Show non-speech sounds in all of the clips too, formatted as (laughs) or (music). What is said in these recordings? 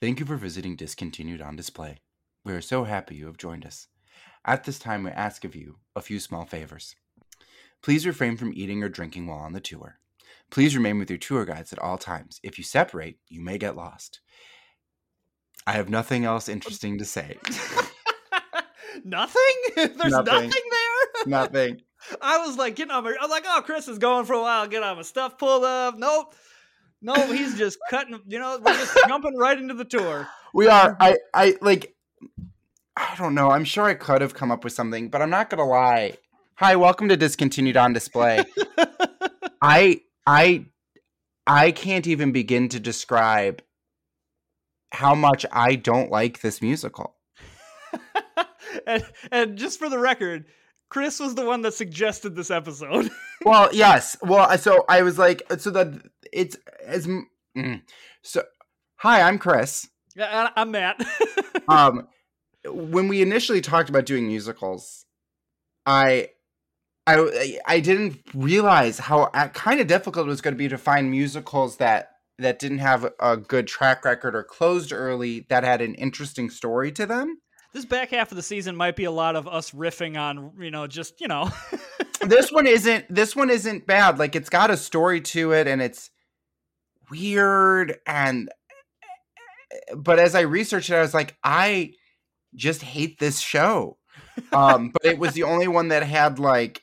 Thank you for visiting Discontinued on Display. We are so happy you have joined us. At this time, we ask of you a few small favors. Please refrain from eating or drinking while on the tour. Please remain with your tour guides at all times. If you separate, you may get lost. I have nothing else interesting to say. (laughs) nothing? (laughs) There's nothing, Nothing. there? (laughs) nothing. I was like getting on my I was like, oh Chris is going for a while, get all my stuff pulled up. Nope. No, he's just cutting you know, we're just jumping right into the tour. We are. I. I like. I don't know. I'm sure I could have come up with something, but I'm not gonna lie. Hi, welcome to Discontinued on Display. (laughs) I. I. I can't even begin to describe how much I don't like this musical. (laughs) and and just for the record, Chris was the one that suggested this episode. (laughs) Well, yes. Well, so I was like, so that it's as mm. so. Hi, I'm Chris. yeah, I'm Matt. (laughs) um when we initially talked about doing musicals i i i didn't realize how kind of difficult it was going to be to find musicals that that didn't have a good track record or closed early that had an interesting story to them this back half of the season might be a lot of us riffing on, you know, just, you know. (laughs) this one isn't this one isn't bad like it's got a story to it and it's weird and but as i researched it i was like i just hate this show um but it was the (laughs) only one that had like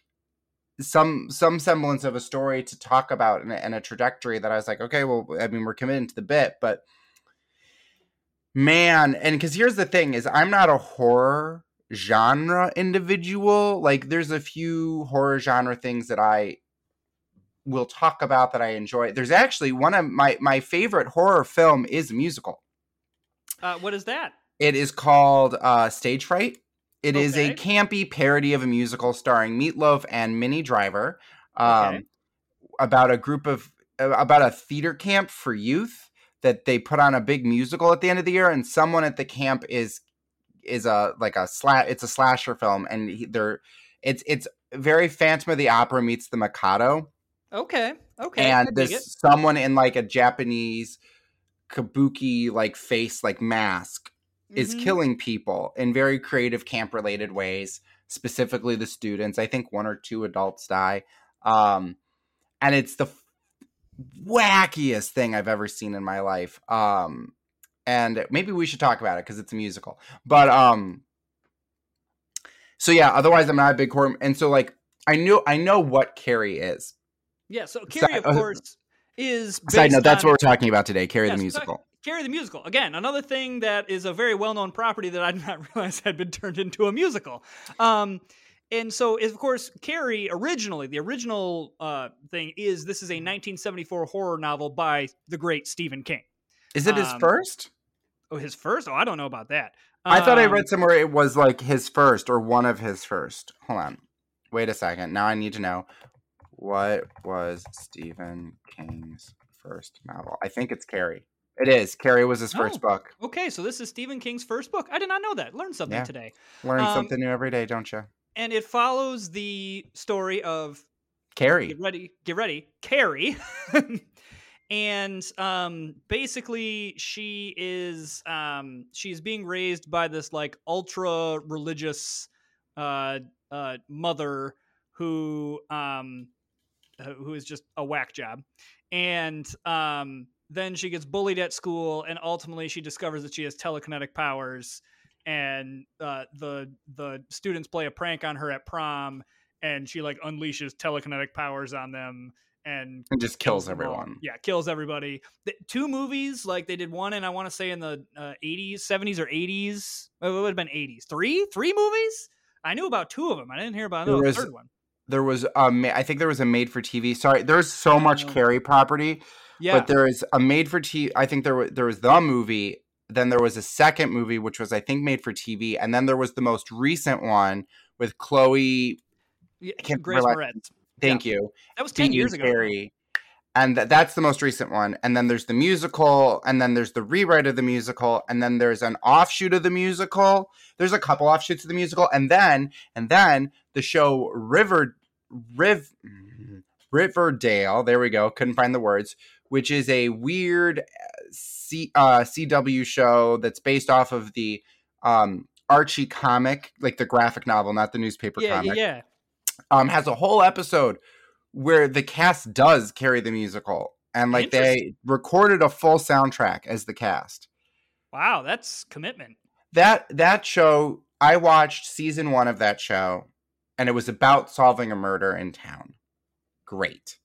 some some semblance of a story to talk about and and a trajectory that i was like okay well i mean we're committed to the bit but man and because here's the thing is i'm not a horror genre individual like there's a few horror genre things that i will talk about that i enjoy there's actually one of my my favorite horror film is a musical Uh, what is that? it is called uh, Stage Fright. It is a campy parody of a musical starring Meatloaf and Minnie Driver um, Okay. about a group of uh, about a theater camp for youth that they put on a big musical at the end of the year, and someone at the camp is is a like a sla- it's a slasher film, and he, they're it's it's very Phantom of the Opera meets the Mikado Okay. Okay. And there's someone in like a Japanese kabuki like face like mask is Mhm. killing people in very creative camp related ways specifically the students i think one or two adults die um and it's the wackiest thing i've ever seen in my life um and maybe we should talk about it because it's a musical but um so yeah otherwise i'm not a big horror and so like i knew i know what carrie is Yeah, so Carrie, of uh, course, is side note that's on- what we're talking about today carrie Yes, the talking- musical Carrie the musical. Again, another thing that is a very well-known property that I did not (laughs) realize had been turned into a musical. Um, and so, of course, Carrie originally, the original uh, thing is this is a 1974 horror novel by the great Stephen King. is it his um, first Oh, his first? Oh, I don't know about that. I thought I Um, read somewhere it was like his first or one of his first. Hold on. Wait a second. Now I need to know what was Stephen King's first novel. I think it's Carrie. It is. Carrie was his first Oh. book. Okay, so this is Stephen King's first book. I did not know that. Learned something Yeah. today. Learn Um, something new every day, don't you? And it follows the story of Carrie. get ready get ready carrie (laughs) and um basically she is um she's being raised by this like ultra religious uh uh mother who um uh, who is just a whack job and um then she gets bullied at school and ultimately she discovers that she has telekinetic powers and uh the the students play a prank on her at prom and she like unleashes telekinetic powers on them and And just kills all. everyone. Yeah, kills everybody. The, two movies, like they did one, and I want to say in the uh, 80s, 70s, or 80s. It would have been 80s. Three, three movies. I knew about two of them. I didn't hear about the third one. There was ma- I think there was a made for TV. Sorry, there's so much. Carrie property, Yeah, but there is a made for TV. I think there was there was the movie. Then there was a second movie, which was I think made for TV, and then there was the most recent one with Chloe yeah, can't Grace Moretz. Thank you. That was ten being years ago. And th- that's the most recent one. And then there's the musical, and then there's the rewrite of the musical, and then there's an offshoot of the musical. There's a couple offshoots of the musical, and then and then the show River Riv mm-hmm, Riverdale. There we go. Couldn't find the words. Which is a weird C, uh, CW show that's based off of the um, Archie comic, like the graphic novel, not the newspaper yeah, comic. yeah. Um, has a whole episode where the cast does Carrie the musical, and like they recorded a full soundtrack as the cast. Wow, that's commitment. That that show, I watched season one of that show, and it was about solving a murder in town. Great.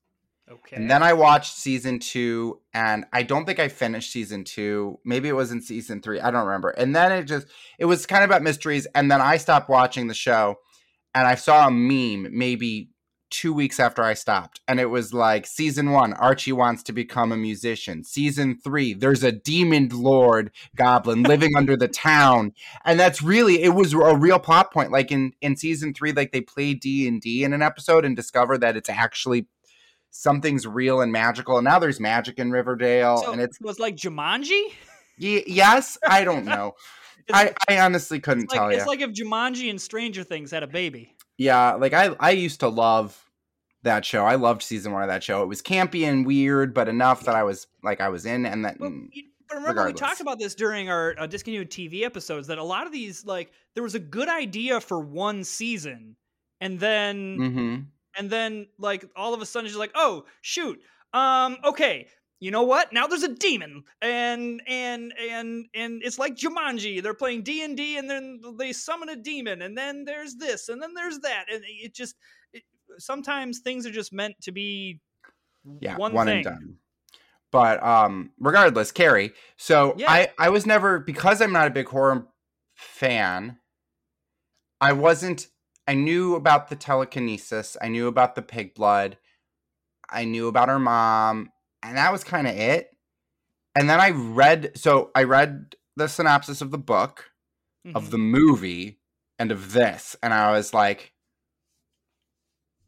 Okay. And then I watched season two, and I don't think I finished season two. Maybe it was in season three. I don't remember. And then it just, it was kind of about mysteries. And then I stopped watching the show, and I saw a meme maybe two weeks after I stopped. And it was like season one, Archie wants to become a musician. Season three, there's a demon lord goblin living under the (laughs) town. And that's really, it was a real plot point. Like in, in season three, like they play D and D in an episode and discover that it's actually something's real and magical. And now there's magic in Riverdale. So and it's it was like Jumanji. y- yes, I don't know. (laughs) I, I honestly couldn't like, tell you. It's like if Jumanji and Stranger Things had a baby. Yeah, like I I used to love that show. I loved season one of that show. It was campy and weird, but enough that I was like I was in. And that But, you- but remember, we talked about this during our uh, discontinued TV episodes that a lot of these, like, there was a good idea for one season, and then mhm. And then like all of a sudden, she's like, oh shoot, um, okay. You know what? Now there's a demon, and and and and it's like Jumanji. They're playing D and D, and then they summon a demon, and then there's this, and then there's that, and it just it, sometimes things are just meant to be yeah, one, one, thing. and done. But um, regardless, Carrie. So Yeah. I I was never because I'm not a big horror fan. I wasn't. I knew about the telekinesis. I knew about the pig blood. I knew about her mom, and that was kind of it. And then I read. So I read the synopsis of the book, of Mhm. the movie, and of this, and I was like,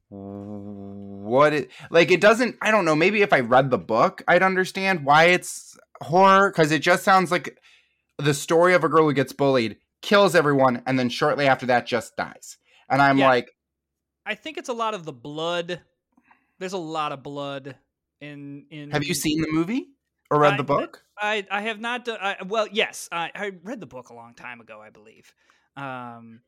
what it like it doesn't i don't know maybe if i read the book i'd understand why it's horror because it just sounds like the story of a girl who gets bullied kills everyone and then shortly after that just dies and i'm Yeah. like I think it's a lot of the blood. There's a lot of blood in in. have you seen the movie or read I- the book I I have not. I, well, yes, I, I read the book a long time ago, I believe. Um,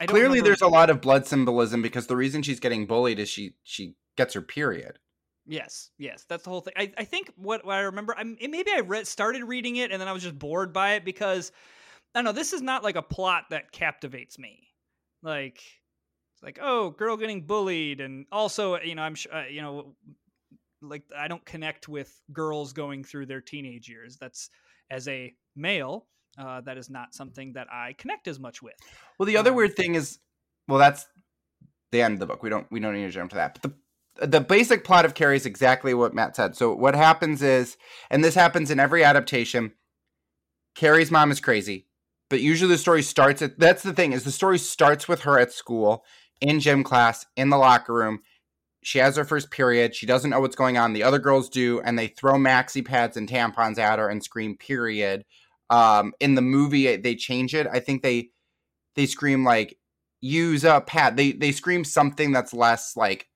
I don't clearly remember- there's a lot of blood symbolism because the reason she's getting bullied is she she gets her period Yes, yes, that's the whole thing. I, I think what, what I remember, I maybe I read started reading it and then I was just bored by it because I don't know. This is not like a plot that captivates me. Like, like oh, girl getting bullied, and also you know I'm uh, you know like I don't connect with girls going through their teenage years. That's as a male, uh, that is not something that I connect as much with. Well, the other Um, weird thing is, well, that's the end of the book. We don't we don't need to jump to that. But the the basic plot of Carrie is exactly what Matt said. So what happens is, and this happens in every adaptation, Carrie's mom is crazy, but usually the story starts at. That's the thing is the story starts with her at school in gym class in the locker room. She has her first period. She doesn't know what's going on. The other girls do, and they throw maxi pads and tampons at her and scream "period." Um, in the movie, they change it. I think they they scream like use a pad. They they scream something that's less like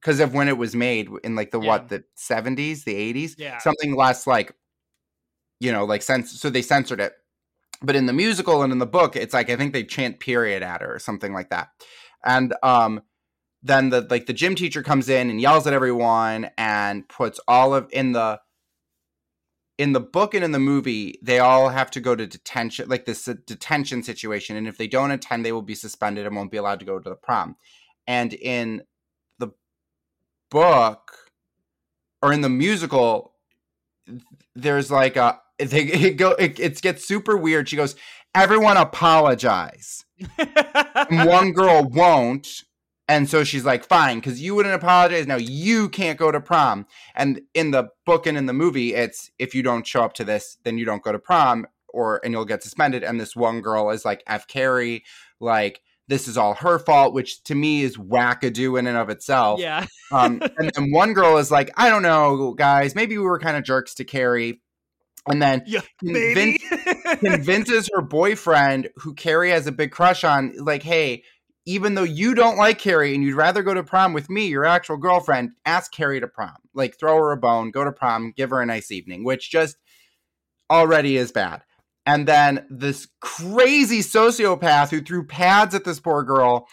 because of when it was made in like the Yeah. what the seventies, the eighties, Yeah. something less like you know like sense. So they censored it. But in the musical and in the book, it's like I think they chant period at her or something like that. And um then the like the gym teacher comes in and yells at everyone and puts all of in the in the book and in the movie, they all have to go to detention, like this uh, detention situation. And if they don't attend, they will be suspended and won't be allowed to go to the prom. And in the book or in the musical, there's like a they (laughs) it go it, it gets super weird. She goes, "Everyone apologize." And one girl won't. And so she's like, fine, because you wouldn't apologize. Now you can't go to prom. And in the book and in the movie, it's if you don't show up to this, then you don't go to prom or and you'll get suspended. And this one girl is like F Carrie, like this is all her fault, which to me is wackadoo in and of itself. yeah. Um, and then one girl is like, I don't know, guys, maybe we were kind of jerks to Carrie. And then Yeah, convin- Maybe. (laughs) convinces her boyfriend, who Carrie has a big crush on, like, hey, even though you don't like Carrie and you'd rather go to prom with me, your actual girlfriend, ask Carrie to prom. Like, throw her a bone, go to prom, give her a nice evening, which just already is bad. And then this crazy sociopath who threw pads at this poor girl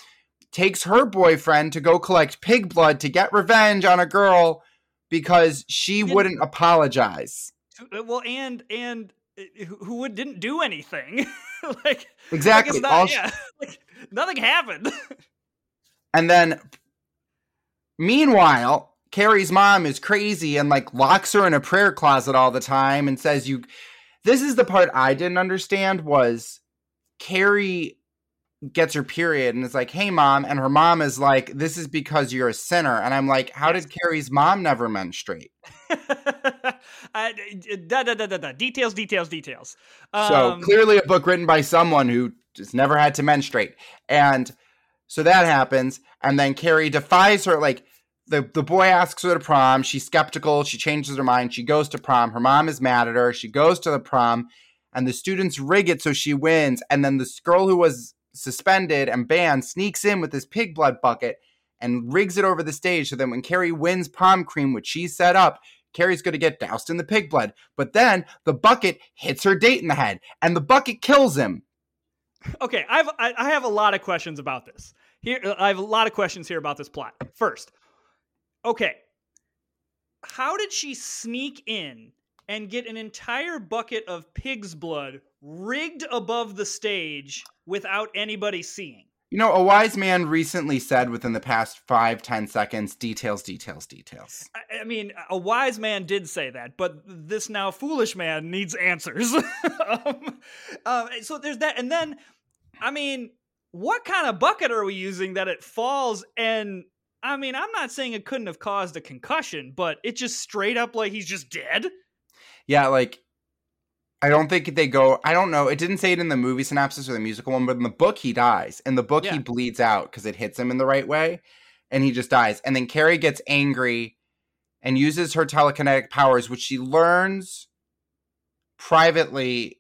takes her boyfriend to go collect pig blood to get revenge on a girl because she wouldn't apologize. Uh, well, and and uh, who didn't do anything. (laughs) like exactly, like not, yeah, (laughs) like nothing happened. (laughs) and then, meanwhile, Carrie's mom is crazy and like locks her in a prayer closet all the time and says you. This is the part I didn't understand was Carrie gets her period and is like, "Hey, mom," and her mom is like, "This is because you're a sinner." And I'm like, "How did Carrie's mom never menstruate?" (laughs) uh, da, da, da, da, Details, details, details. Um, so clearly, a book written by someone who just never had to menstruate, and so that happens, and then Carrie defies her. Like the the boy asks her to prom, she's skeptical. She changes her mind. She goes to prom. Her mom is mad at her. She goes to the prom, and the students rig it so she wins. And then this girl who was suspended and banned, sneaks in with his pig blood bucket and rigs it over the stage so that when Carrie wins prom cream, which she set up, Carrie's going to get doused in the pig blood. But then the bucket hits her date in the head, and the bucket kills him. Okay, I've I have a lot of questions about this. Here, I have a lot of questions here about this plot. First, okay, how did she sneak in and get an entire bucket of pig's blood rigged above the stage without anybody seeing. You know, a wise man recently said within the past five, ten seconds, details, details, details. I, I mean, a wise man did say that, but this now foolish man needs answers. (laughs) um, uh, so there's that. And then, I mean, what kind of bucket are we using that it falls and I mean, I'm not saying it couldn't have caused a concussion, but it just straight up like he's just dead. Yeah, like I don't think they go. I don't know. It didn't say it in the movie synopsis or the musical one, but in the book he dies. In the book yeah. he bleeds out because it hits him in the right way, and he just dies. And then Carrie gets angry and uses her telekinetic powers, which she learns privately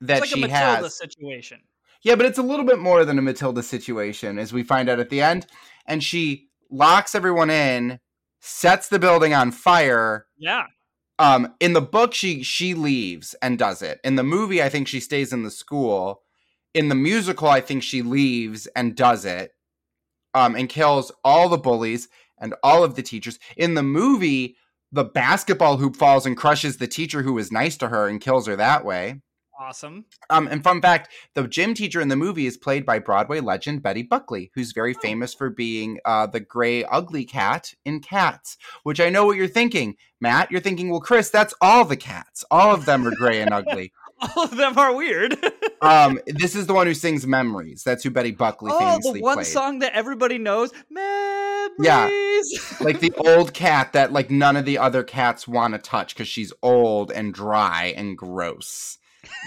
that like she a Matilda has. Situation. Yeah, but it's a little bit more than a Matilda situation, as we find out at the end. And she locks everyone in, sets the building on fire. Yeah um in the book she she leaves and does it. In the movie i think she stays in the school. In the musical i think she leaves and does it um and kills all the bullies and all of the teachers. In the movie the basketball hoop falls and crushes the teacher who was nice to her and kills her that way Awesome. Um, and fun fact: the gym teacher in the movie is played by Broadway legend Betty Buckley, who's very oh. famous for being uh, the gray ugly cat in Cats. Which I know what you're thinking, Matt. You're thinking, well, Chris, that's all the cats. All of them are gray and (laughs) ugly. all of them are weird. (laughs) um, this is the one who sings "Memories." That's who Betty Buckley oh, famously the one played. song that everybody knows. Memories. Yeah, like the (laughs) old cat that like none of the other cats want to touch because she's old and dry and gross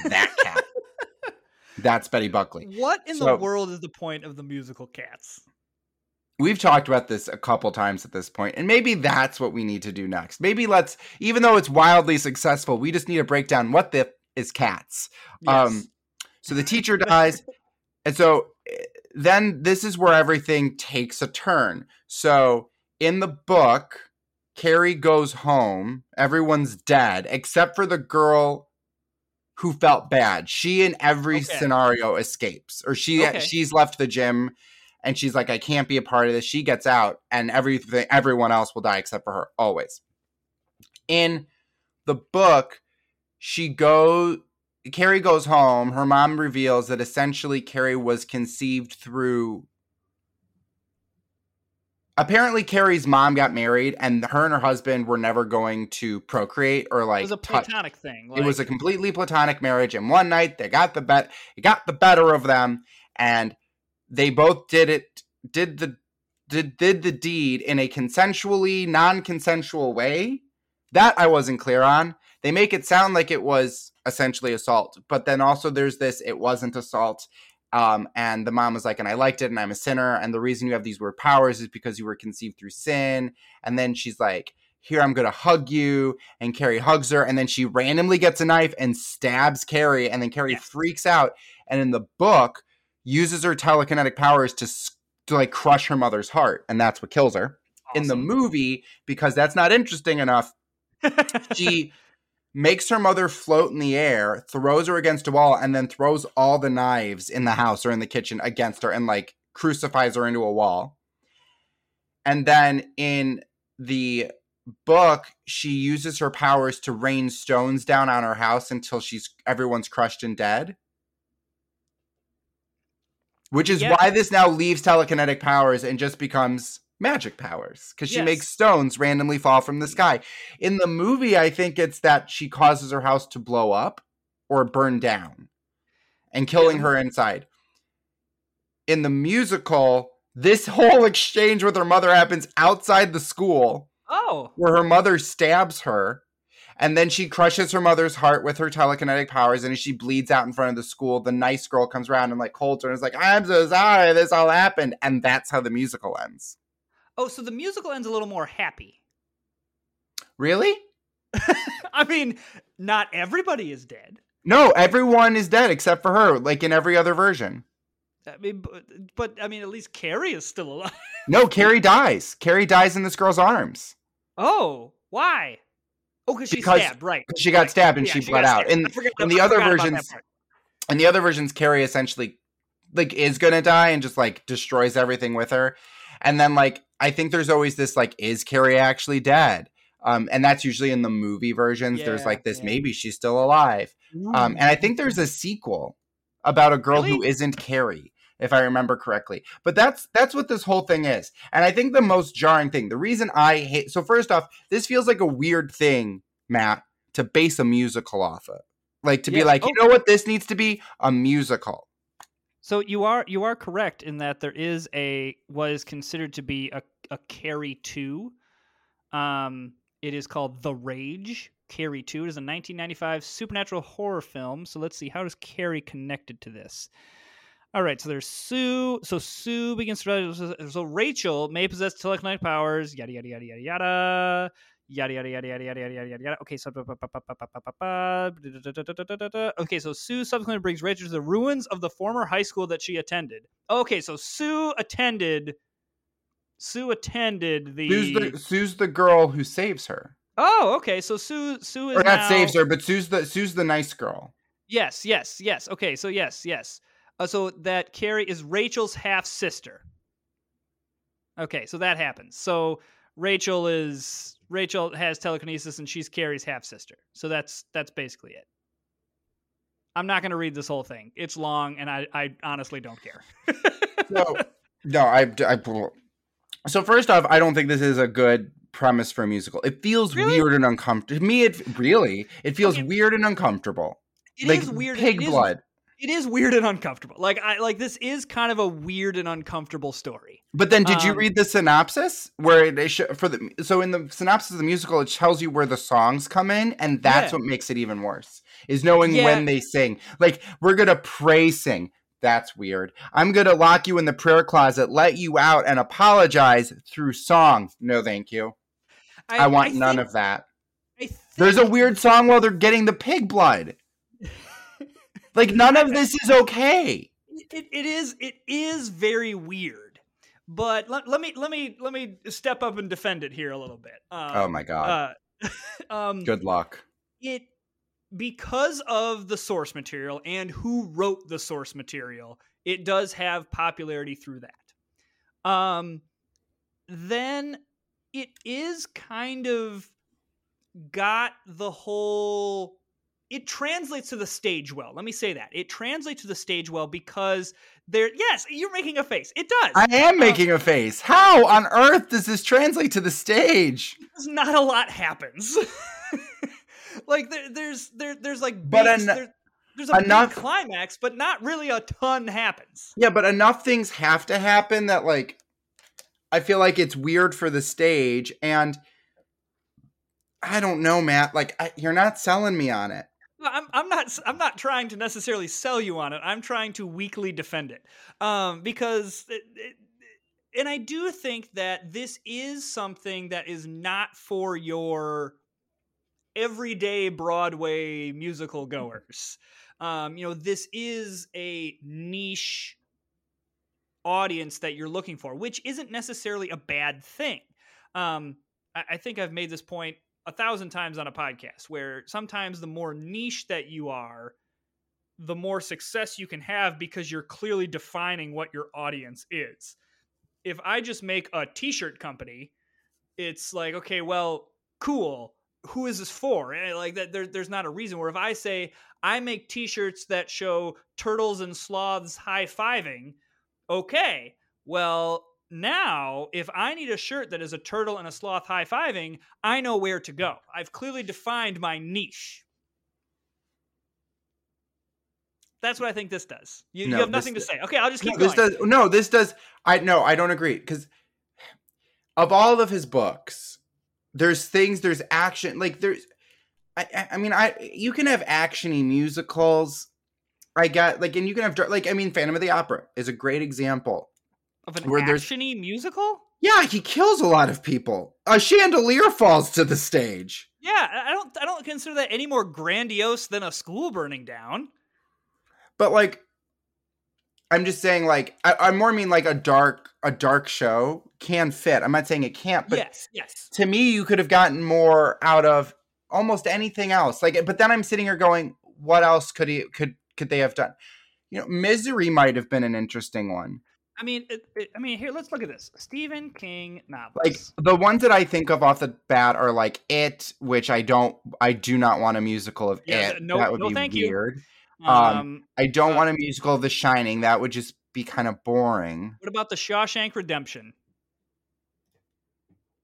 that cat. (laughs) That's Betty Buckley. What in so, the world is the point of the musical Cats? We've talked about this a couple times at this point, and maybe that's what we need to do next. Maybe let's, even though it's wildly successful, we just need to break down what the is Cats. Yes. Um, so the teacher dies, and so eh, then this is where everything takes a turn. So in the book, Carrie goes home. Everyone's dead except for the girl who felt bad. She in every okay. scenario escapes, or she okay. she's left the gym, and she's like, I can't be a part of this. She gets out, and everything everyone else will die except for her always. In the book, she goes. Carrie goes home. Her mom reveals that essentially Carrie was conceived through apparently Carrie's mom got married and her and her husband were never going to procreate or like it was a platonic touch. thing like... it was a completely platonic marriage and one night. They got the bet it got the better of them and they both did it did the did, did the deed in a consensually non-consensual way. That i wasn't clear on. They make it sound like it was essentially assault but then also there's this it wasn't assault um, and the mom was like, and I liked it, and I'm a sinner. And the reason you have these weird powers is because you were conceived through sin. And then she's like, here, I'm going to hug you. And Carrie hugs her. And then she randomly gets a knife and stabs Carrie. And then Carrie yes. freaks out. And in the book, uses her telekinetic powers to, to like crush her mother's heart. And that's what kills her. Awesome. In the movie, because that's not interesting enough, (laughs) she makes her mother float in the air, throws her against a wall, and then throws all the knives in the house or in the kitchen against her and like crucifies her into a wall. And then in the book, she uses her powers to rain stones down on her house until she's everyone's crushed and dead. Which is Yeah. why this now leaves telekinetic powers and just becomes magic powers because she Yes. makes stones randomly fall from the mm-hmm. sky. In the movie, I think it's that she causes her house to blow up or burn down and killing Yeah. her inside. In the musical, this (laughs) whole exchange with her mother happens outside the school Oh, where her mother stabs her and then she crushes her mother's heart with her telekinetic powers and as she bleeds out in front of the school the nice girl comes around and like holds her and is like i'm so sorry this all happened and that's how the musical ends oh, so the musical ends a little more happy. really (laughs) I mean, not everybody is dead. no everyone is dead except for her like in every other version I mean, but, but I mean, at least Carrie is still alive. (laughs) no carrie dies carrie dies in this girl's arms Oh, why? Oh, because she Because- stabbed, right? she got right. stabbed and Yeah, she, got bled out And in, I forgot- I the other forgot about that versions in the other versions carrie essentially like is gonna die and just like destroys everything with her and then like i think there's always this like is carrie actually dead? Um and that's usually in the movie versions there's like this yeah. maybe she's still alive. Um and i think there's a sequel about a girl who Really? isn't carrie if i remember correctly. But that's that's what this whole thing is. And i think the most jarring thing the reason i hate so first off this feels like a weird thing matt to base a musical off of. Like to be like Oh. you know what this needs to be? A musical So you are you are correct in that there is a what is considered to be a a Carrie two. Um, it is called The Rage. Carrie two It is a 1995 supernatural horror film. So let's see how does Carrie connected to this. All right, so there's Sue. So Sue begins to so Rachel may possess telekinetic powers. Yada yada yada yada yada yada yada yada yada yada yada yada yada. Okay, so okay, so Sue subsequently brings Rachel to the ruins of the former high school that she attended. Oh, okay, so Sue attended. Sue attended the. Sue's the, Sue's the girl who saves her. Oh, okay. So Sue, Sue is or not now... saves her, but Sue's the Sue's the nice girl. Yes, yes, yes. Okay, so yes, yes. Uh, so that Carrie is Rachel's half sister. Okay, so that happens. So Rachel is Rachel has telekinesis and she's Carrie's half sister. So that's that's basically it. I'm not going to read this whole thing. It's long, and I I honestly don't care. (laughs) No, no, I, I. So first off, I don't think this is a good premise for a musical. It feels Really? weird and uncomfortable. To me, it really it feels Okay. weird and uncomfortable. It like is weird. Pig it is- blood. It is weird and uncomfortable. Like I like this is kind of a weird and uncomfortable story. But then, did you Um, read the synopsis where they sh- for the so in the synopsis of the musical it tells you where the songs come in, and that's Yeah. what makes it even worse. Is knowing Yeah. when they sing. Like we're gonna pray sing. That's weird. I'm gonna lock you in the prayer closet, let you out, and apologize through song. No, thank you. I, want none think- of that. There's a weird song while they're getting the pig blood. Like none of this is (laughs) okay. it, it is it is very weird but let, let me let me let me step up and defend it here a little bit um, Oh my god. uh, (laughs) um Good luck. it because of the source material and who wrote the source material it does have popularity through that um then it is kind of got the whole it translates to the stage well let me say that it translates to the stage well because there yes you're making a face it does I am Um, making a face. How on earth does this translate to the stage? not a lot happens. (laughs) like there, there's there, there's like But en- there- there's a enough- climax, but not really a ton happens. Yeah, but enough things have to happen that like I feel like it's weird for the stage and I don't know, Matt. Like I, you're not selling me on it. I'm I'm not I'm not trying to necessarily sell you on it. I'm trying to weakly defend it, um, because. It, it, and I do think that this is something that is not for your everyday Broadway musical goers. Um, you know, this is a niche audience that you're looking for, which isn't necessarily a bad thing. Um, I, I think I've made this point a thousand times on a podcast where sometimes the more niche that you are, the more success you can have because you're clearly defining what your audience is. If I just make a t shirt company, it's like, okay, well, cool. Who is this for? Eh, Like that, there, there's not a reason. Where if I say I make T-shirts that show turtles and sloths high fiving, okay, well now if I need a shirt that is a turtle and a sloth high fiving, I know where to go. I've clearly defined my niche. That's what I think this does. You, No, you have nothing to say. Okay, I'll just No, keep this going. does no, this does I no, I don't agree because of all of his books, there's things, there's action, like there's I, I- I mean, I you can have actiony musicals. I got like, and you can have like, I mean, Phantom of the Opera is a great example. Of an where there's- actiony musical. Yeah, he kills a lot of people. A chandelier falls to the stage. Yeah, I I don't. I don't consider that any more grandiose than a school burning down. but like i'm just saying like I, i more mean like a dark a dark show can fit i'm not saying it can't but yes, yes. to me you could have gotten more out of almost anything else like but then i'm sitting here going what else could he could could they have done you know misery might have been an interesting one I mean, it, it, I mean, here, let's look at this. Stephen King novels. like the ones that i think of off the bat are like it which i don't i do not want a musical of Yeah, it no- that would no be thank you. weird um, um, i don't uh, want a musical of the shining that would just be kind of boring what about the Shawshank Redemption?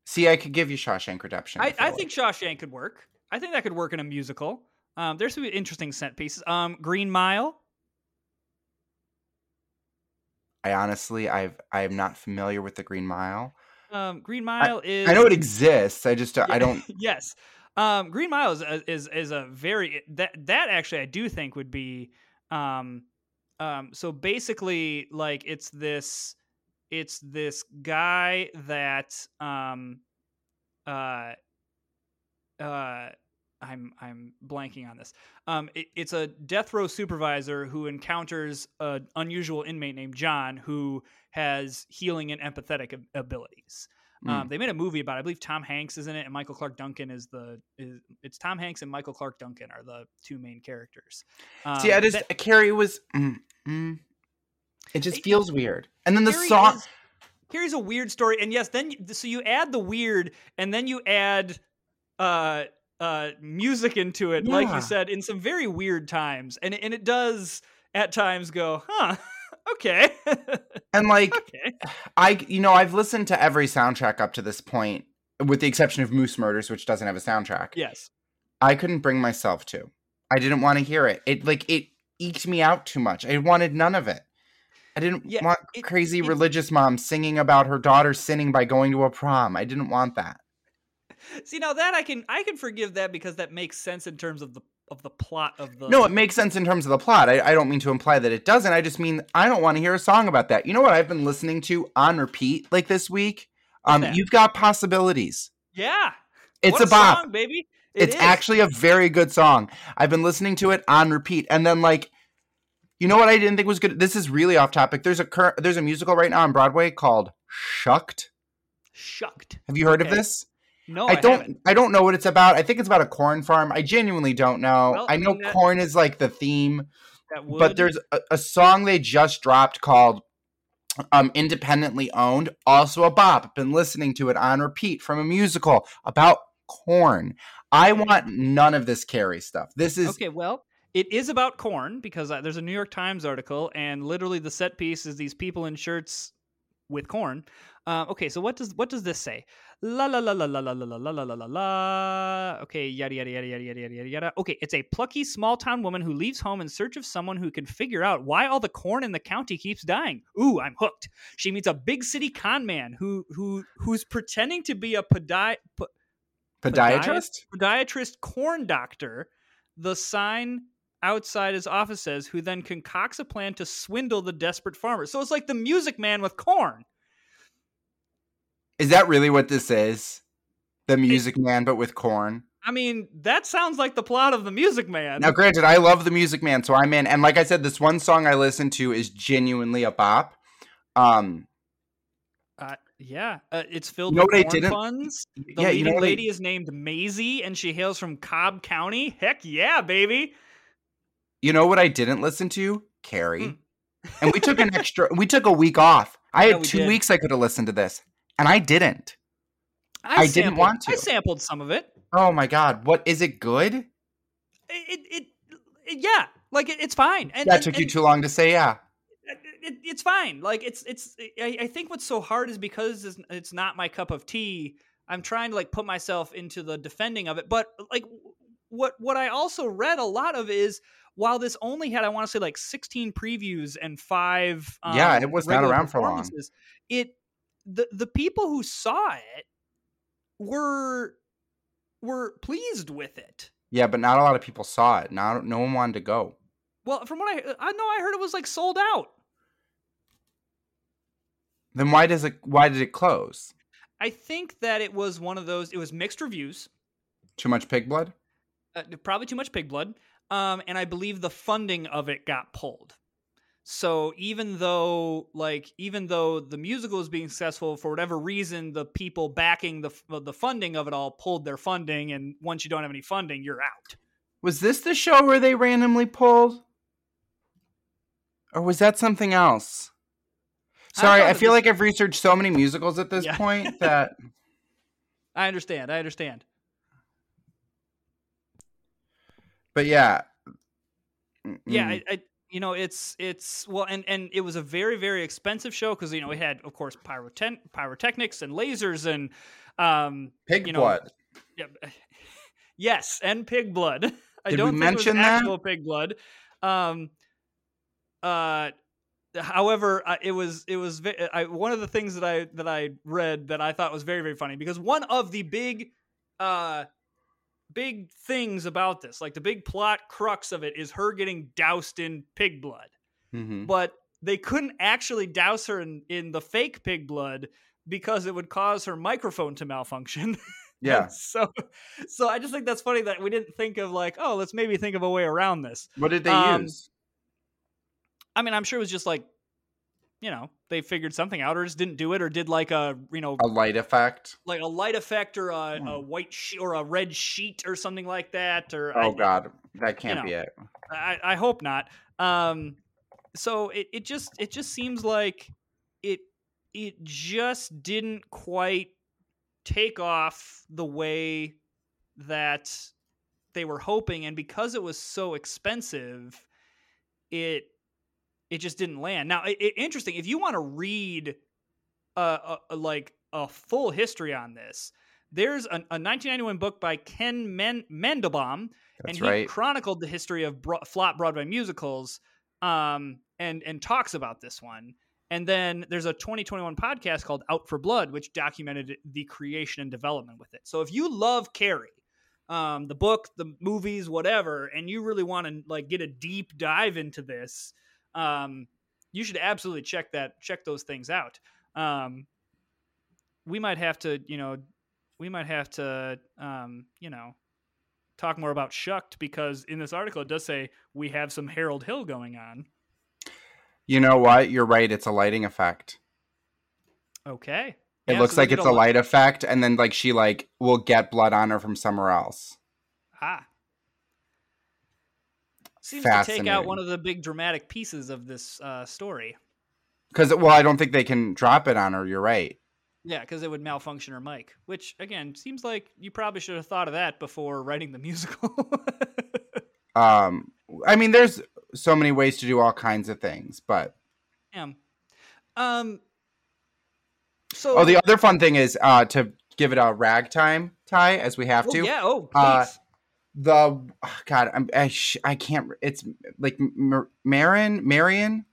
See, I could give you Shawshank Redemption. I, I think Shawshank could work. I think that could work in a musical. Um, there's some interesting set pieces. Um, Green Mile. I honestly, I've I am not familiar with the Green Mile. Um, Green Mile is. I know it exists. I just uh, I don't. (laughs) yes. Um, Green Mile is a, is is a very that that actually I do think would be um um so basically like it's this it's this guy that um uh uh I'm I'm blanking on this. Um, it, it's a death row supervisor who encounters an unusual inmate named John who has healing and empathetic ab- abilities. Um, Mm. they made a movie about. It. I believe Tom Hanks is in it, and Michael Clarke Duncan is the is. It's Tom Hanks and Michael Clarke Duncan are the two main characters. Um, See, I just that- Carrie was. Mm, mm, it just It- feels weird. And then the Carrie song. is- Carrie's a weird story, and yes, then you- so you add the weird, and then you add uh uh music into it, like you said, in some very weird times, and it- and it does at times go, huh, (laughs) okay, (laughs) And like okay, I, you know, I've listened to every soundtrack up to this point, with the exception of Moose Murders, which doesn't have a soundtrack. yes, I couldn't bring myself to. I didn't want to hear it. It like it eked me out too much. I wanted none of it. I didn't Yeah, want it- crazy it- religious mom singing about her daughter sinning by going to a prom. I didn't want that. See now that I can I can forgive that because that makes sense in terms of the of the plot of the No, it makes sense in terms of the plot. I, I don't mean to imply that it doesn't. I just mean I don't want to hear a song about that. You know what I've been listening to on repeat like this week? Um, you've got possibilities. yeah. It's What a bop. song, baby. It it's is. actually a very good song. I've been listening to it on repeat, and then like, you know what I didn't think was good. This is really off topic. There's a cur- there's a musical right now on Broadway called Shucked. shucked. Have you heard Okay. of this? No, I I, don't. haven't. I don't know what it's about. I think it's about a corn farm. I genuinely don't know. Well, I I know mean, corn is like the theme, would, but there's a, a song they just dropped called um independently owned also a bop been listening to it on repeat from a musical about corn i want none of this Carrie stuff this is okay. Well, it is about corn because uh, there's a New York Times article, and literally the set piece is these people in shirts with corn. Uh, okay, so what does what does this say? La la la la la la la la la la la la. Okay, yada yada yada yada yada yada yada yada. Okay, it's a plucky small town woman who leaves home in search of someone who can figure out why all the corn in the county keeps dying. Ooh, I'm hooked. She meets a big city con man who who who's pretending to be a podi- p- podiatrist podiatrist corn doctor. The sign outside his office says, who then concocts a plan to swindle the desperate farmer. So it's like the music man with corn. is that really what this is the music man but with corn I mean, that sounds like the plot of the music man. now granted i love the music man so i'm in and like i said this one song i listen to is genuinely a bop um Uh, yeah, uh, it's filled You know with corn funds. The yeah, leading you know what I- lady is named Maizy, and she hails from Cob County. Heck yeah, baby! You know what I didn't listen to? Carrie. Hmm. and we took an (laughs) extra we took a week off. I Yeah, had we two did. weeks I could have listened to this. And I didn't. I didn't want to. I sampled some of it. Oh my god. What is it good? It, it, it, yeah, like it, it's fine. And, that and- took you too long to say yeah. it, it's fine. Like it's it's. I, I think what's so hard is because it's, it's not my cup of tea. I'm trying to like put myself into the defending of it. But like what what I also read a lot of is while this only had I want to say like 16 previews and five um, Yeah, it was not around for long. It the the people who saw it were were pleased with it. Yeah, but not a lot of people saw it. Not no one wanted to go. Well, from what I I know, I heard it was like sold out. Then why does it why did it close? I think that it was one of those. It was mixed reviews. Too much pig blood? uh, probably too much pig blood. Um, and I believe the funding of it got pulled. So even though, like, even though the musical is being successful for whatever reason, the people backing the the funding of it all pulled their funding, and once you don't have any funding, you're out. Was this the show where they randomly pulled? Or was that something else? Sorry, thought I, feel this- like I've researched so many musicals at this Yeah. point that (laughs) I understand. I understand. But yeah. Yeah, Mm. I, I, you know, it's it's well, and and it was a very very expensive show because you know it had of course pyroten- pyrotechnics and lasers and um pig you know, blood. Yeah. (laughs) yes, and pig blood. (laughs) I Did don't think mention it was that? actual pig blood. Um. Uh. However, it was it was I, one of the things that I that I read that I thought was very very funny because one of the big, uh, big things about this, like the big plot crux of it, is her getting doused in pig blood Mhm. but they couldn't actually douse her in, in the fake pig blood because it would cause her microphone to malfunction. (laughs) Yeah. so so I just think that's funny that we didn't think of like, oh, let's maybe think of a way around this. What did they Um, use? I mean, I'm sure it was just like, you know, they figured something out or just didn't do it or did like a, you know, A light effect? like a light effect or a, Hmm. a white sheet or a red sheet or something like that. Or Oh I- god, that can't know. be it. I, I hope not. Um, so it, it just it just seems like it it just didn't quite take off the way that they were hoping, and because it was so expensive, it it just didn't land. Now, it, it- interesting if you want to read uh, a, a, like a full history on this. There's a, a 1991 book by Ken Men- Mandelbaum That's and he right. chronicled the history of bro- flop Broadway musicals, um, and and talks about this one. And then there's a 2021 podcast called Out for Blood, which documented the creation and development with it. So if you love Carrie, um, the book, the movies, whatever, and you really want to like get a deep dive into this, um, you should absolutely check that check those things out. Um, we might have to, you know, we might have to, um, you know, talk more about Shucked because in this article it does say we have some Harold Hill going on. You know what? You're right. It's a lighting effect. Okay. It Yeah, looks so like it's a light effect, and then like she like will get blood on her from somewhere else. Ah. Seems to take out one of the big dramatic pieces of this uh, story. Because well, I don't think they can drop it on her. You're right. Yeah, because it would malfunction her mic, which again seems like you probably should have thought of that before writing the (laughs) musical. Um, I mean, there's so many ways to do all kinds of things, but yeah. Um. So. oh, the other fun thing is uh to give it a ragtime tie as we have Oh, to. yeah. Oh, please. Uh, The God, I'm I, sh- I can't. It's like Mar- Marin, Marion,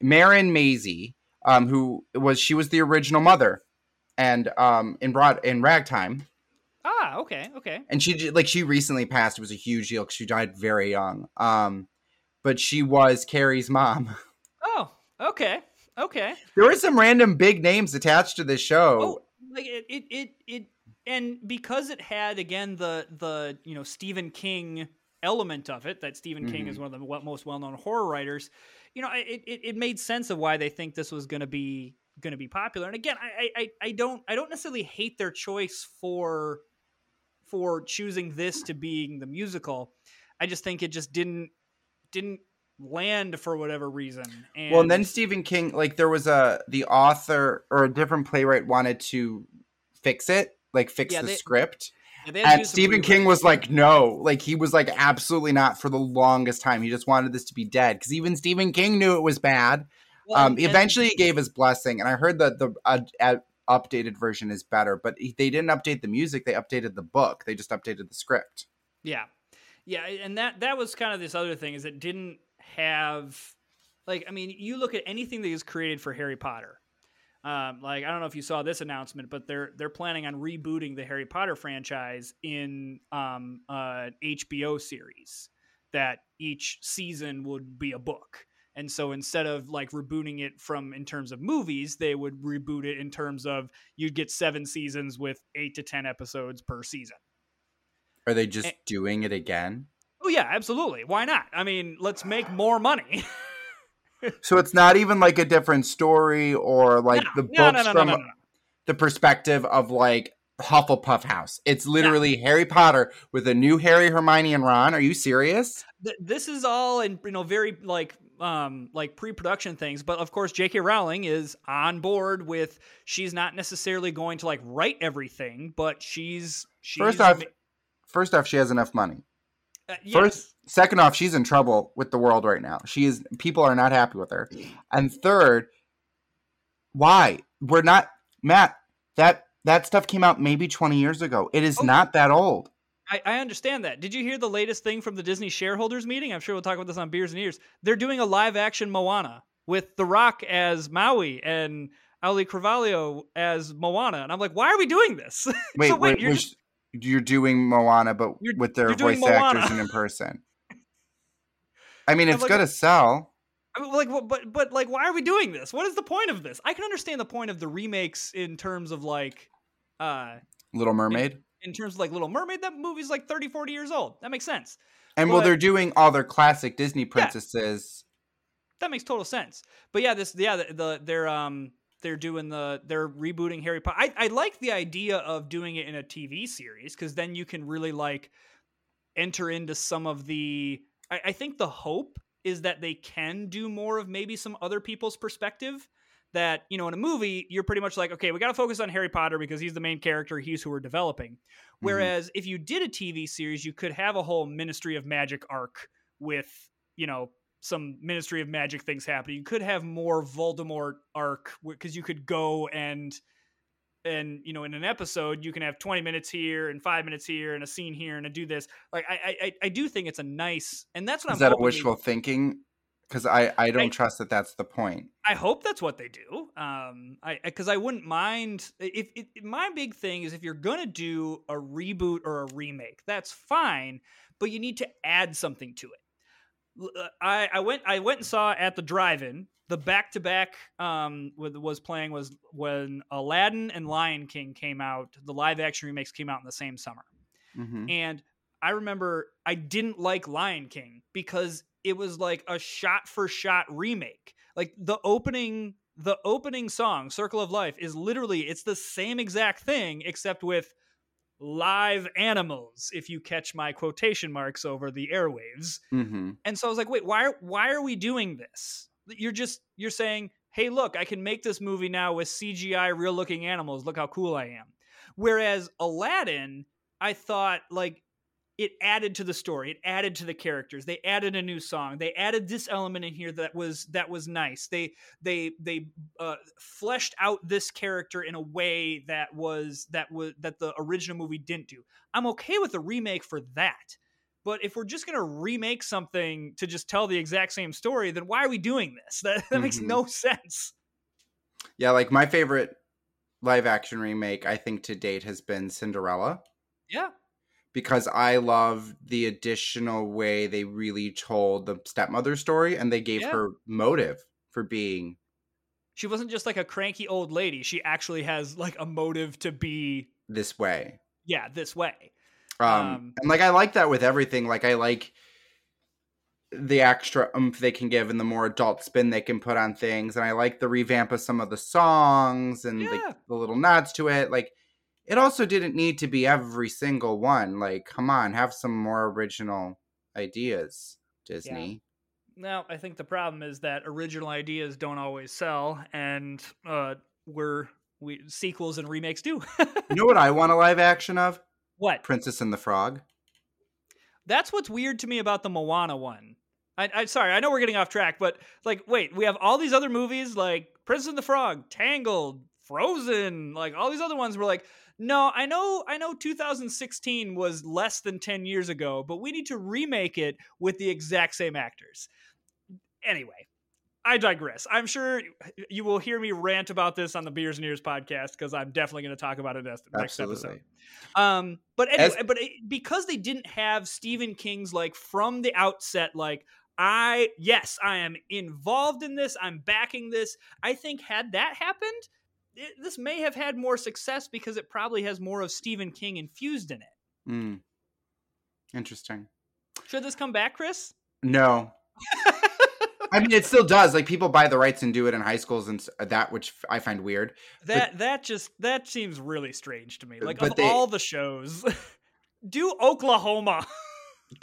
Marin Mazzie, um, who was she was the original mother, and um in broad in ragtime. ah. Okay. Okay. and she like she recently passed. It was a huge deal because she died very young. Um, but she was Carrie's mom. (laughs) Oh. Okay. Okay. There were some random big names attached to this show. Oh, like it, it, it, it, and because it had again the the you know Stephen King element of it, that Stephen King is mm-hmm. one of the most well known horror writers. You know, it, it it made sense of why they think this was going to be going to be popular. And again, I, I I don't I don't necessarily hate their choice for for choosing this to being the musical. I just think it just didn't didn't land for whatever reason. And well, and then Stephen King, like there was a the author or a different playwright wanted to fix it, like fix Yeah, the they- script. yeah, they had to And Stephen. King was like, no, like he was like, absolutely not for the longest time. He just wanted this to be dead because even Stephen King knew it was bad. Well, Um, and- eventually, he gave his blessing, and I heard that the uh, uh, updated version is better. But he, they didn't update the music; they updated the book. They just updated the script. Yeah, yeah, and that that was kind of this other thing is it didn't have like I mean you look at anything that is created for Harry Potter. Um, like I don't know if you saw this announcement, but they're they're planning on rebooting the Harry Potter franchise in um, uh, HBO series that each season would be a book. And so instead of like rebooting it from in terms of movies, they would reboot it in terms of you'd get seven seasons with eight to ten episodes per season. Are they just Eh. doing it again? Oh yeah, absolutely. Why not? I mean, let's make more money. (laughs) So it's not even like a different story or like no, the books no, no, from the perspective of like Hufflepuff House. It's literally Harry Potter with a new Harry, Hermione, and Ron. Are you serious? Th- This is all in you know very like um like pre-production things, but of course J.K. Rowling is on board with. She's not necessarily going to like write everything, but she's she's First off, ma- first off, she has enough money. Uh, yes. First, second off, she's in trouble with the world right now. She is. People are not happy with her. And third, why we're not Matt? That that stuff came out maybe twenty years ago. It is Oh. not that old. I, I understand that. Did you hear the latest thing from the Disney shareholders meeting? I'm sure we'll talk about this on Beers and Ears. They're doing a live action Moana with The Rock as Maui and Auli'i Cravalho as Moana. And I'm like, why are we doing this? Wait, (laughs) So wait, wait, you're you're, just- you're doing Moana, but You're- with their voice actors and in (laughs) person. I mean, it's like, gonna sell. I mean, like, but but like, why are we doing this? What is the point of this? I can understand the point of the remakes in terms of like, uh, Little Mermaid. in terms of like Little Mermaid. That movie's like 30, 40 years old. That makes sense. And well, they're doing all their classic Disney princesses. That makes total sense. But yeah, this yeah the, the they're um they're doing the they're rebooting Harry Potter. I I like the idea of doing it in a TV series because then you can really like enter into some of the. I, I think the hope is that they can do more of maybe some other people's perspective. That you know, in a movie, you're pretty much like, okay, we got to focus on Harry Potter because he's the main character. He's who we're developing. Mm-hmm. Whereas if you did a TV series, you could have a whole Ministry of Magic arc with, you know, some Ministry of Magic things happening. You could have more Voldemort arc because you could go and and you know in an episode you can have 20 minutes here and five minutes here and a scene here and a do this like i i, I do think it's a nice and that's what Is i'm that a wishful thinking? Because I I don't I- trust that that's the point. I hope that's what they do. Um, I because I wouldn't mind if, if my big thing is if you're gonna do a reboot or a remake, that's fine, but you need to add something to it. Uh, I, I went I went and saw at the drive-in the back-to-back um with, was playing was when Aladdin and Lion King came out. The live-action remakes came out in the same summer. hmm And I remember I didn't like Lion King because it was like a shot for shot remake. Like the opening the opening song Circle of Life is literally it's the same exact thing except with live animals if you catch my quotation marks over the airwaves. hmm And so I was like, "Wait, why are, why are we doing this? You're just you're saying, "Hey, look, I can make this movie now with CGI real looking animals. Look how cool I am." Whereas Aladdin, I thought like it added to the story it added to the characters they added a new song they added this element in here that was that was nice. They they they uh, fleshed out this character in a way that was that was that the original movie didn't do. I'm okay with the remake for that but if we're just going to remake something to just tell the exact same story then why are we doing this? (laughs) That, that makes Mhm. no sense. Yeah, like my favorite live action remake I think to date has been Cinderella. Yeah because I love the additional way they really told the stepmother story and they gave Yeah. her motive for being she wasn't just like a cranky old lady she actually has like a motive to be this way. yeah this way Um, Um, and like I like that with everything. Like I like the extra oomph they can give and the more adult spin they can put on things. And I like the revamp of some of the songs and Yeah. like the little nods to it. Like it also didn't need to be every single one. Like, come on, have some more original ideas, Disney. Now, I think the problem is that original ideas don't always sell, and uh, we're we sequels and remakes do. (laughs) You know what I want a live action of? what? Princess and the Frog. That's what's weird to me about the Moana one. I, I sorry, I know we're getting off track, but like, wait, we have all these other movies like Princess and the Frog, Tangled, Frozen, like all these other ones. We're like, no, I know, I know, 2016 was less than 10 years ago, but we need to remake it with the exact same actors. Anyway, I digress. I'm sure you will hear me rant about this on the Beers and Ears podcast because I'm definitely going to talk about it next, next episode. Um, but anyway, As- but it, because they didn't have Stephen King's like from the outset, like I yes, I am involved in this. I'm backing this. I think had that happened, it, this may have had more success because it probably has more of Stephen King infused in it. Hmm. Interesting. Should this come back, Chris? No. (laughs) I mean, it still does. Like people buy the rights and do it in high schools and that, which I find weird. That that just that seems really strange to me. Like of they- all the shows, (laughs) do Oklahoma. (laughs)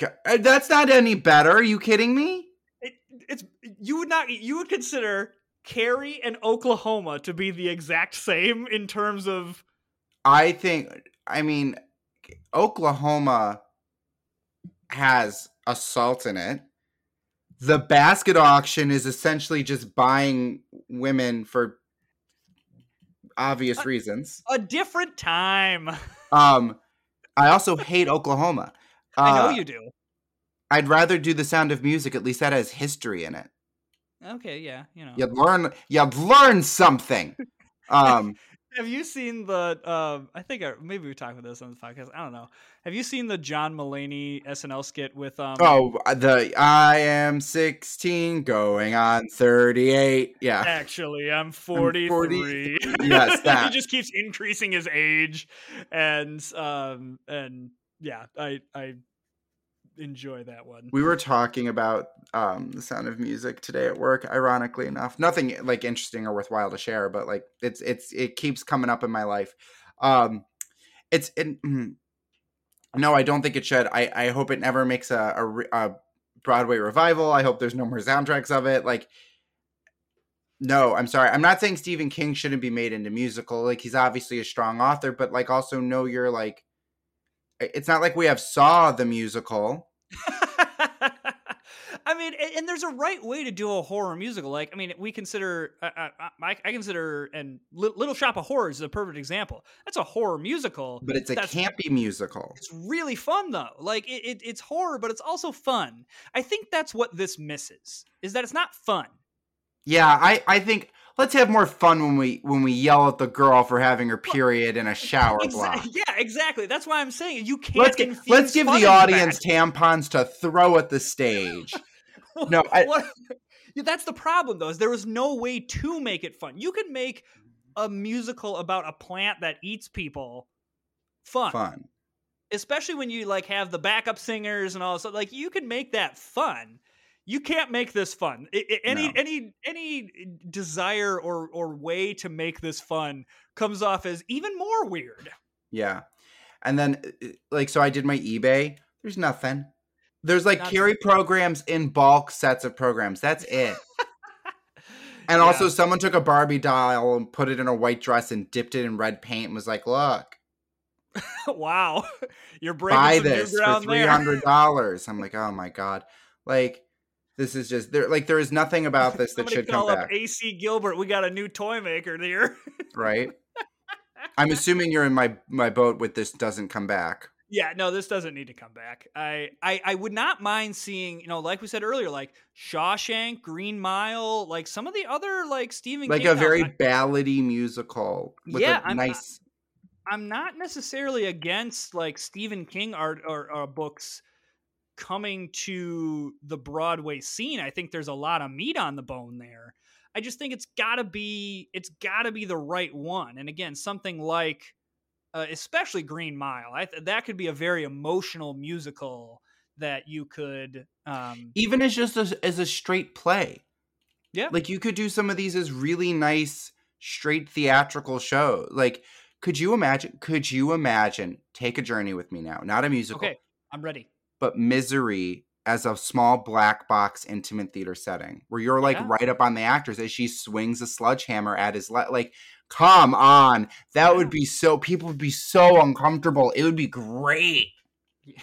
Uh, That's not any better. Are you kidding me? It, it's you would not you would consider Carrie and Oklahoma to be the exact same in terms of I think. I mean, Oklahoma has assault in it. The basket auction is essentially just buying women for obvious Uh, reasons. a different time. (laughs) Um, I also hate Oklahoma. I know Uh, you do. I'd rather do the Sound of Music. At least that has history in it. Okay, yeah, you know. You'd learn. You'd learn something. Um, (laughs) Have you seen the? Um, I think I, maybe we talked about this on the podcast. I don't know. Have you seen the John Mulaney SNL skit with? Um, oh, the I am sixteen, going on thirty-eight. Yeah, Actually, I'm 43. 40 Yes, (laughs) that. he just keeps increasing his age, and um, and yeah, I I enjoy that one. we were talking about um the Sound of Music today at work. Ironically enough, nothing like interesting or worthwhile to share, but like it's it's it keeps coming up in my life. Um, it's it, mm, no, I don't think it should. I I hope it never makes a, a a Broadway revival. I hope there's no more soundtracks of it. Like, no, I'm sorry. I'm not saying Stephen King shouldn't be made into musical. Like, he's obviously a strong author, but like, also know you're like. It's not like we have Saw the musical. (laughs) I mean, and, there's a right way to do a horror musical. Like, I mean, we consider, uh, uh, I, I consider, and Little Shop of Horrors is a perfect example. That's a horror musical. But it's a campy musical. It's really fun though. Like, it, it, it's horror, but it's also fun. I think that's what this misses. Is that it's not fun. Yeah, I I think let's have more fun when we when we yell at the girl for having her period in a shower block. Yeah, exactly. That's why I'm saying you can't. Let's get, let's give the audience that. tampons to throw at the stage. (laughs) No, I- What- that's the problem though. Is there was no way to make it fun. You could make a musical about a plant that eats people fun, Fun. especially when you like have the backup singers and all. So like you can make that fun. You can't make this fun. Any No. any any desire or or way to make this fun comes off as even more weird. Yeah. And then uh, like so I did my eBay. There's nothing. There's like Not- Carrie programs in bulk sets of programs. That's (laughs) it. And Yeah. also someone took a Barbie doll and put it in a white dress and dipped it in red paint and was like, "Look, (laughs) wow, (laughs) you're breaking buy this for three hundred dollars. I'm like, oh my god, like this is just there. Like there is nothing (laughs) about this that should come call back, AC Gilbert. We got a new toy maker here. right? (laughs) I'm assuming you're in my my boat with this doesn't come back. yeah, no, this doesn't need to come back. I, I I would not mind seeing, you know, like we said earlier, like Shawshank, Green Mile, like some of the other like Stephen Like King a very novels. ballady musical with Yeah, a I'm- nice. I, I'm not necessarily against like Stephen King art or, or books coming to the Broadway scene. I think there's a lot of meat on the bone there. I just think it's got to be it's got to be the right one. And again, something like uh, especially Green Mile, I th- that could be a very emotional musical that you could um even as just a, as a straight play. Yeah. Like you could do some of these as really nice straight theatrical show. Like could you imagine could you imagine take a journey with me now, not a musical, okay i'm ready but misery as a small black box intimate theater setting where you're like Yeah. right up on the actors as she swings a sledgehammer at his le- like come on that would be so people would be so uncomfortable. It would be great. (laughs)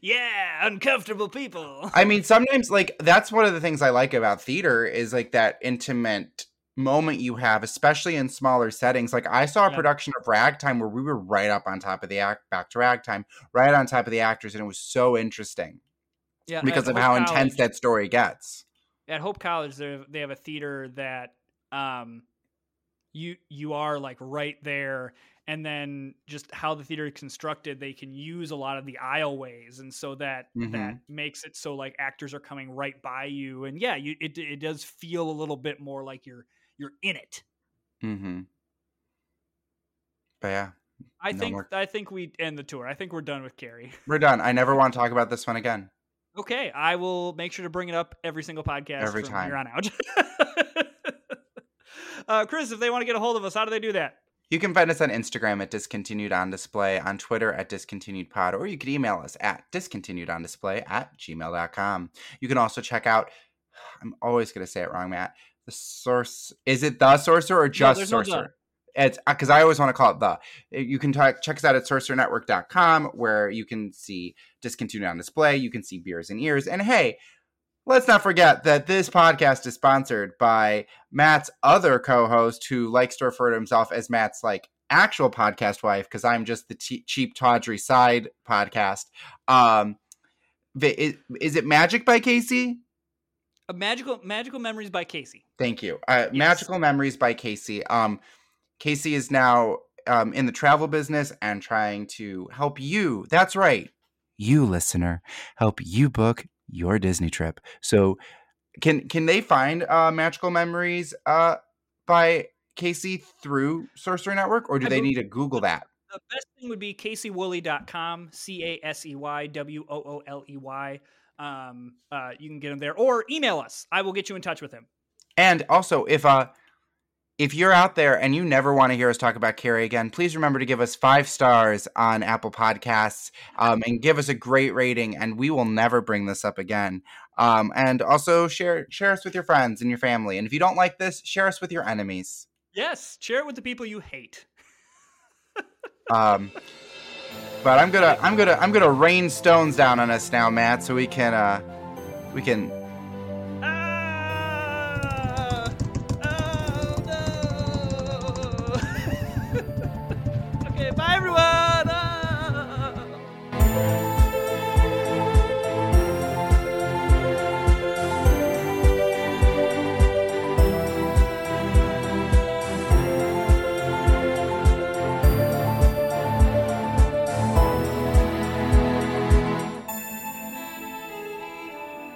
Yeah uncomfortable people. I mean, sometimes like that's one of the things I like about theater is like that intimate moment you have, especially in smaller settings. Like I saw a Yeah. production of Ragtime where we were right up on top of the act, back to Ragtime, right on top of the actors, and it was so interesting yeah because of Hope how College- intense that story gets. at Hope College, they they have a theater that um, you you are like right there, and then just how the theater is constructed, they can use a lot of the aisleways, and so that Mhm. that makes it so like actors are coming right by you, and yeah, you it it does feel a little bit more like you're you're in it. Mm-hmm. But yeah, I No think more- I think we end the tour. I think we're done with Carrie. (laughs) we're done. I never want to talk about this one again. Okay, I will make sure to bring it up every single podcast Every from time. here on out. (laughs) uh, Chris, if they want to get a hold of us, how do they do that? You can find us on Instagram at Discontinued On Display, on Twitter at Discontinued Pod, or you can email us at discontinued on display at gmail.com. You can also check out, I'm always going to say it wrong, Matt. The source, is it the sorcerer or just no sorcerer? it's because I always want to call it the. You can talk, check us out at sorcerernetwork.com where you can see Discontinued on Display. You can see Beers and Ears. And hey, let's not forget that this podcast is sponsored by Matt's other co-host who likes to refer to himself as Matt's like actual podcast wife because I'm just the t- cheap tawdry side podcast. Um, is, is it Magic by Casey? Magical magical memories by Casey. Thank you. Uh, Magical Memories by Casey. Um, Casey is now um, in the travel business and trying to help you. That's right, you listener, help you book your Disney trip. So, can can they find uh, Magical Memories uh, by Casey through Sorcerer Network, or do I they need to Google that? The best thing would be CaseyWooley.com, C A S E Y W O O L E Y. Um, uh, you can get him there or email us. I will get you in touch with him. And also, if uh, if you're out there and you never want to hear us talk about Carrie again, please remember to give us five stars on Apple Podcasts um, and give us a great rating, and we will never bring this up again. Um, and also share share us with your friends and your family. And if you don't like this, share us with your enemies. Yes, share it with the people you hate. (laughs) Um, but I'm gonna I'm gonna I'm gonna rain stones down on us now, Matt, so we can uh, we can